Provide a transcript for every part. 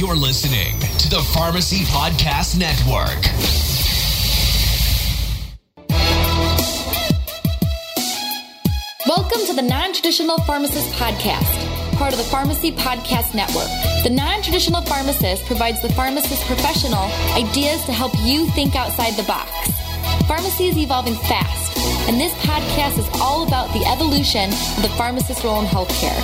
You're listening to the Pharmacy Podcast Network. Welcome to the Non Traditional Pharmacist Podcast, part of the Pharmacy Podcast Network. The Non Traditional Pharmacist provides the pharmacist professional ideas to help you think outside the box. Pharmacy is evolving fast, and this podcast is all about the evolution of the pharmacist role in healthcare.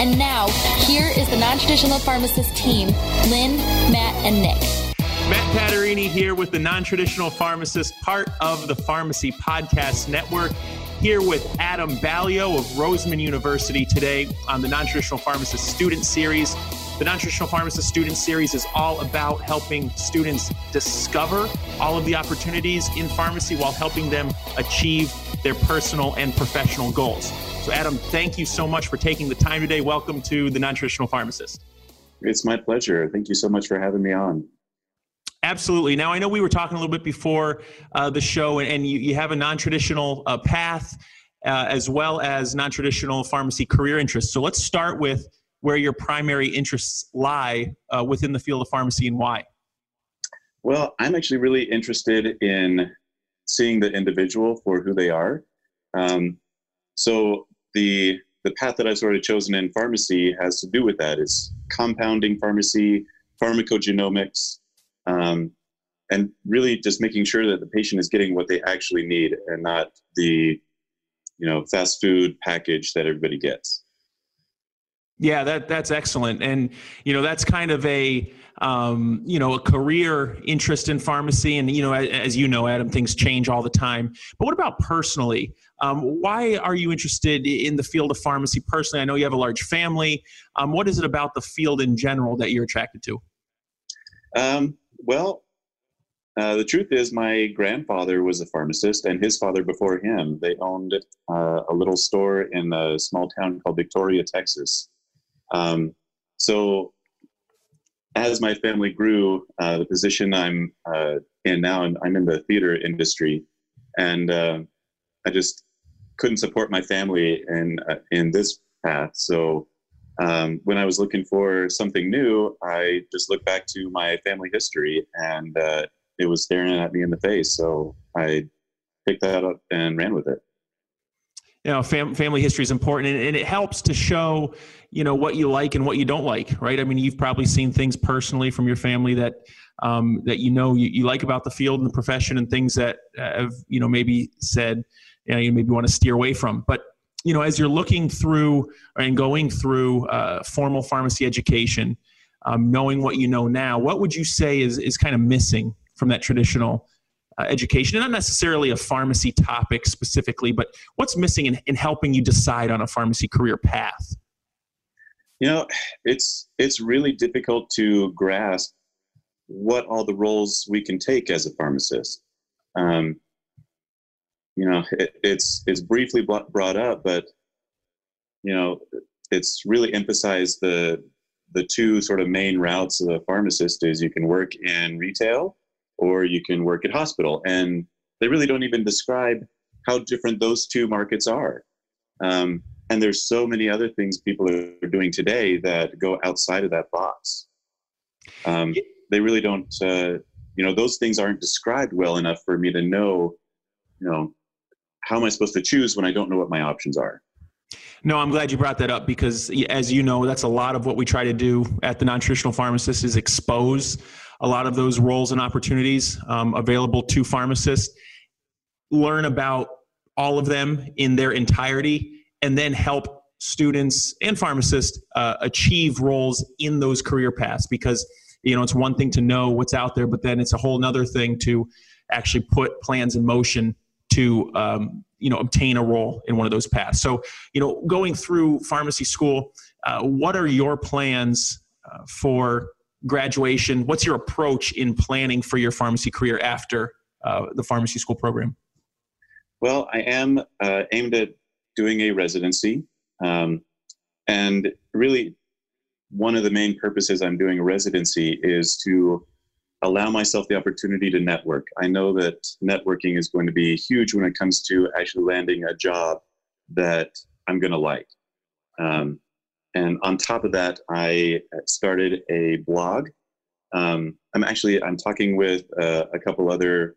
And now, here is the non traditional pharmacist team Lynn, Matt, and Nick. Matt Patarini here with the non traditional pharmacist, part of the Pharmacy Podcast Network. Here with Adam Baillio of Roseman University today on the Non Traditional Pharmacist Student Series. The Non Traditional Pharmacist Student Series is all about helping students discover all of the opportunities in pharmacy while helping them achieve their personal and professional goals. So, Adam, thank you so much for taking the time today. Welcome to the Non Traditional Pharmacist. It's my pleasure. Thank you so much for having me on. Absolutely. Now, I know we were talking a little bit before uh, the show, and, you, you, have a non traditional uh, path uh, as well as non traditional pharmacy career interests. So, let's start with where your primary interests lie uh, within the field of pharmacy and why. Well, I'm actually really interested in seeing the individual for who they are. Um, so, the the path that I've sort of chosen in pharmacy has to do with that. It's compounding pharmacy, pharmacogenomics, um, and really just making sure that the patient is getting what they actually need and not the you know fast food package that everybody gets yeah that that's excellent. And you know that's kind of a um, you know a career interest in pharmacy. And you know as, as, you know adam things change all the time. But what about personally? Um, why are you interested in the field of pharmacy personally? I know you have a large family. Um, what is it about the field in general that you're attracted to? Um, well, uh, the truth is, my grandfather was a pharmacist, and his father before him. They owned uh, a little store in a small town called Victoria, Texas. Um, so, as my family grew, uh, the position I'm uh, in now, and I'm in the theater industry, and uh, I just couldn't support my family in uh, in this path. So, um, when I was looking for something new, I just looked back to my family history and uh, it was staring at me in the face. So I picked that up and ran with it. You know, fam- family history is important and, and it helps to show, you know, what you like and what you don't like, right? I mean, you've probably seen things personally from your family that, um, that you know you, you like about the field and the profession and things that have, you know, maybe said, you know, you maybe want to steer away from. But you know, as you're looking through and going through uh, formal pharmacy education, um, knowing what you know now, what would you say is, is kind of missing from that traditional uh, education? And not necessarily a pharmacy topic specifically, but what's missing in, in helping you decide on a pharmacy career path? You know, it's it's really difficult to grasp what all the roles we can take as a pharmacist. Um, you know it, it's it's briefly brought up but you know it's really emphasized the the two sort of main routes of a pharmacist is you can work in retail or you can work at hospital. And they really don't even describe how different those two markets are. Um, and there's so many other things people are doing today that go outside of that box. Um, they really don't uh, you know those things aren't described well enough for me to know you know how am I supposed to choose when I don't know what my options are? No, I'm glad you brought that up because, as you know, that's a lot of what we try to do at the non-traditional pharmacist is expose a lot of those roles and opportunities um, available to pharmacists, learn about all of them in their entirety, and then help students and pharmacists uh, achieve roles in those career paths. Because you know, it's one thing to know what's out there, but then it's a whole other thing to actually put plans in motion to um, you know obtain a role in one of those paths. So you know, going through pharmacy school, uh, what are your plans uh, for graduation? What's your approach in planning for your pharmacy career after uh, the pharmacy school program? Well, I am uh, aimed at doing a residency, um, and really, one of the main purposes I'm doing a residency is to allow myself the opportunity to network. I know that networking is going to be huge when it comes to actually landing a job that I'm going to like. Um, and on top of that, I started a blog. Um, I'm actually I'm talking with uh, a couple other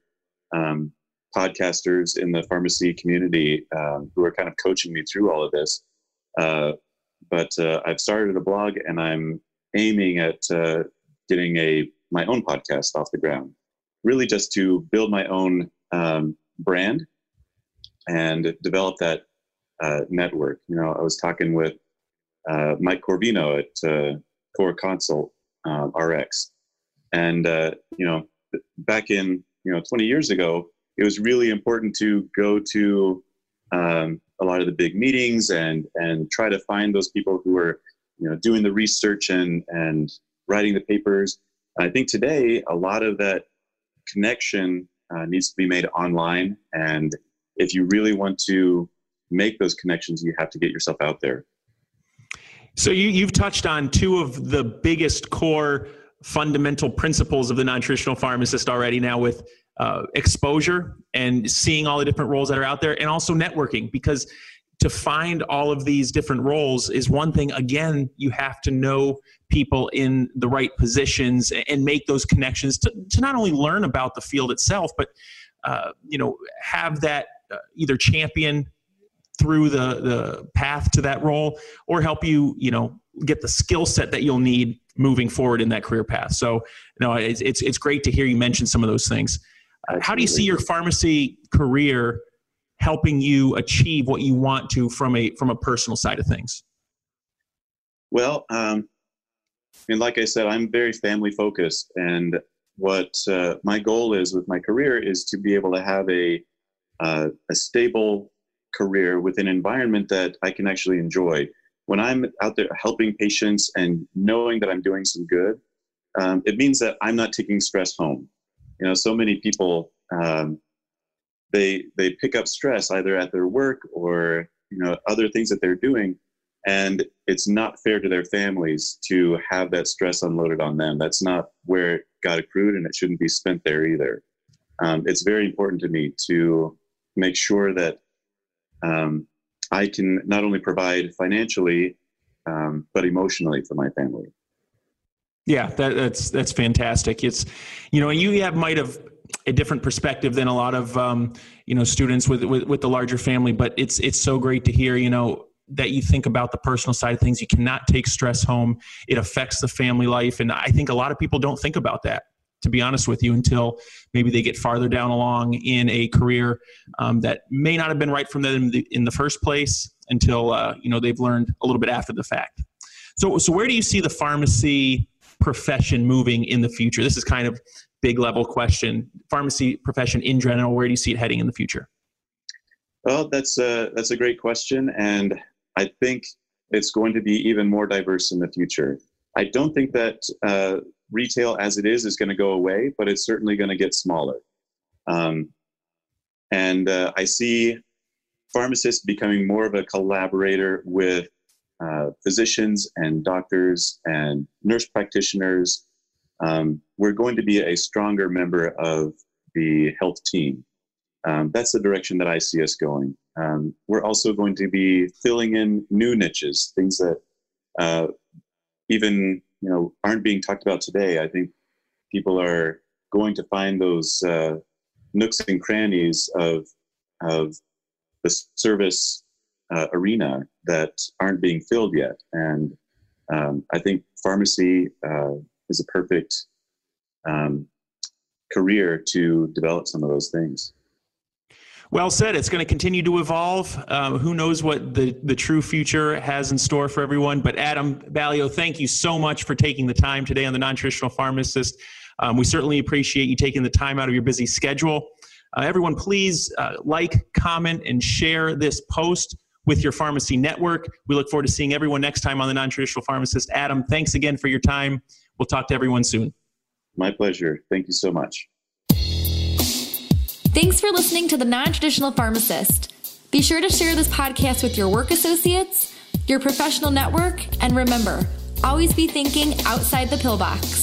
um, podcasters in the pharmacy community um, who are kind of coaching me through all of this. Uh, but uh, I've started a blog, and I'm aiming at uh, getting a my own podcast off the ground. Really, just to build my own um, brand and develop that uh, network. You know, I was talking with uh, Mike Corvino at uh, Core Consult uh, RX, and uh, you know, back in you know 20 years ago, it was really important to go to um, a lot of the big meetings and and try to find those people who are you know doing the research and and writing the papers. I think today a lot of that connection uh, needs to be made online, and if you really want to make those connections, you have to get yourself out there. So you, you've touched on two of the biggest core fundamental principles of the non-traditional pharmacist already now with uh, exposure and seeing all the different roles that are out there and also networking because to find all of these different roles is one thing. Again you have to know people in the right positions and make those connections to, to not only learn about the field itself but uh, you know have that uh, either champion through the the path to that role or help you you know get the skill set that you'll need moving forward in that career path. So you know it's it's, it's great to hear you mention some of those things. Uh, how do you see your pharmacy career helping you achieve what you want to from a from a personal side of things? Well um, and like i said i'm very family focused and what uh, my goal is with my career is to be able to have a uh, a stable career with an environment that I can actually enjoy. When I'm out there helping patients and knowing that I'm doing some good, um, it means that I'm not taking stress home. You know, so many people um, they they pick up stress either at their work or you know other things that they're doing, and it's not fair to their families to have that stress unloaded on them. That's not where it got accrued, and it shouldn't be spent there either. Um, it's very important to me to make sure that um, I can not only provide financially, um, but emotionally for my family. Yeah, that, that's that's fantastic. It's you know you have might have a different perspective than a lot of um, you know students with, with with the larger family, but it's it's so great to hear you know that you think about the personal side of things. You cannot take stress home. It affects the family life, and I think a lot of people don't think about that to be honest with you, until maybe they get farther down along in a career um, that may not have been right for them in the, in the first place until uh, you know they've learned a little bit after the fact. So, so where do you see the pharmacy profession moving in the future? This is kind of big level question. Pharmacy profession in general, where do you see it heading in the future? Well, that's a, that's a great question, and I think it's going to be even more diverse in the future. I don't think that uh, retail as it is is going to go away, but it's certainly going to get smaller. Um, and uh, I see pharmacists becoming more of a collaborator with uh, physicians and doctors and nurse practitioners. Um, we're going to be a stronger member of the health team. Um, that's the direction that I see us going. Um, we're also going to be filling in new niches, things that uh, even you know aren't being talked about today. I think people are going to find those uh, nooks and crannies of of the service uh, arena that aren't being filled yet, and um, I think pharmacy uh, is a perfect um, career to develop some of those things. Well said. It's going to continue to evolve. Um, who knows what the, the true future has in store for everyone? But Adam Baillio, thank you so much for taking the time today on the Non Traditional Pharmacist. Um, we certainly appreciate you taking the time out of your busy schedule. Uh, everyone, please uh, like, comment, and share this post with your pharmacy network. We look forward to seeing everyone next time on the Non Traditional Pharmacist. Adam, thanks again for your time. We'll talk to everyone soon. My pleasure. Thank you so much. Thanks for listening to The Non Traditional Pharmacist. Be sure to share this podcast with your work associates, your professional network, and remember, always be thinking outside the pill box.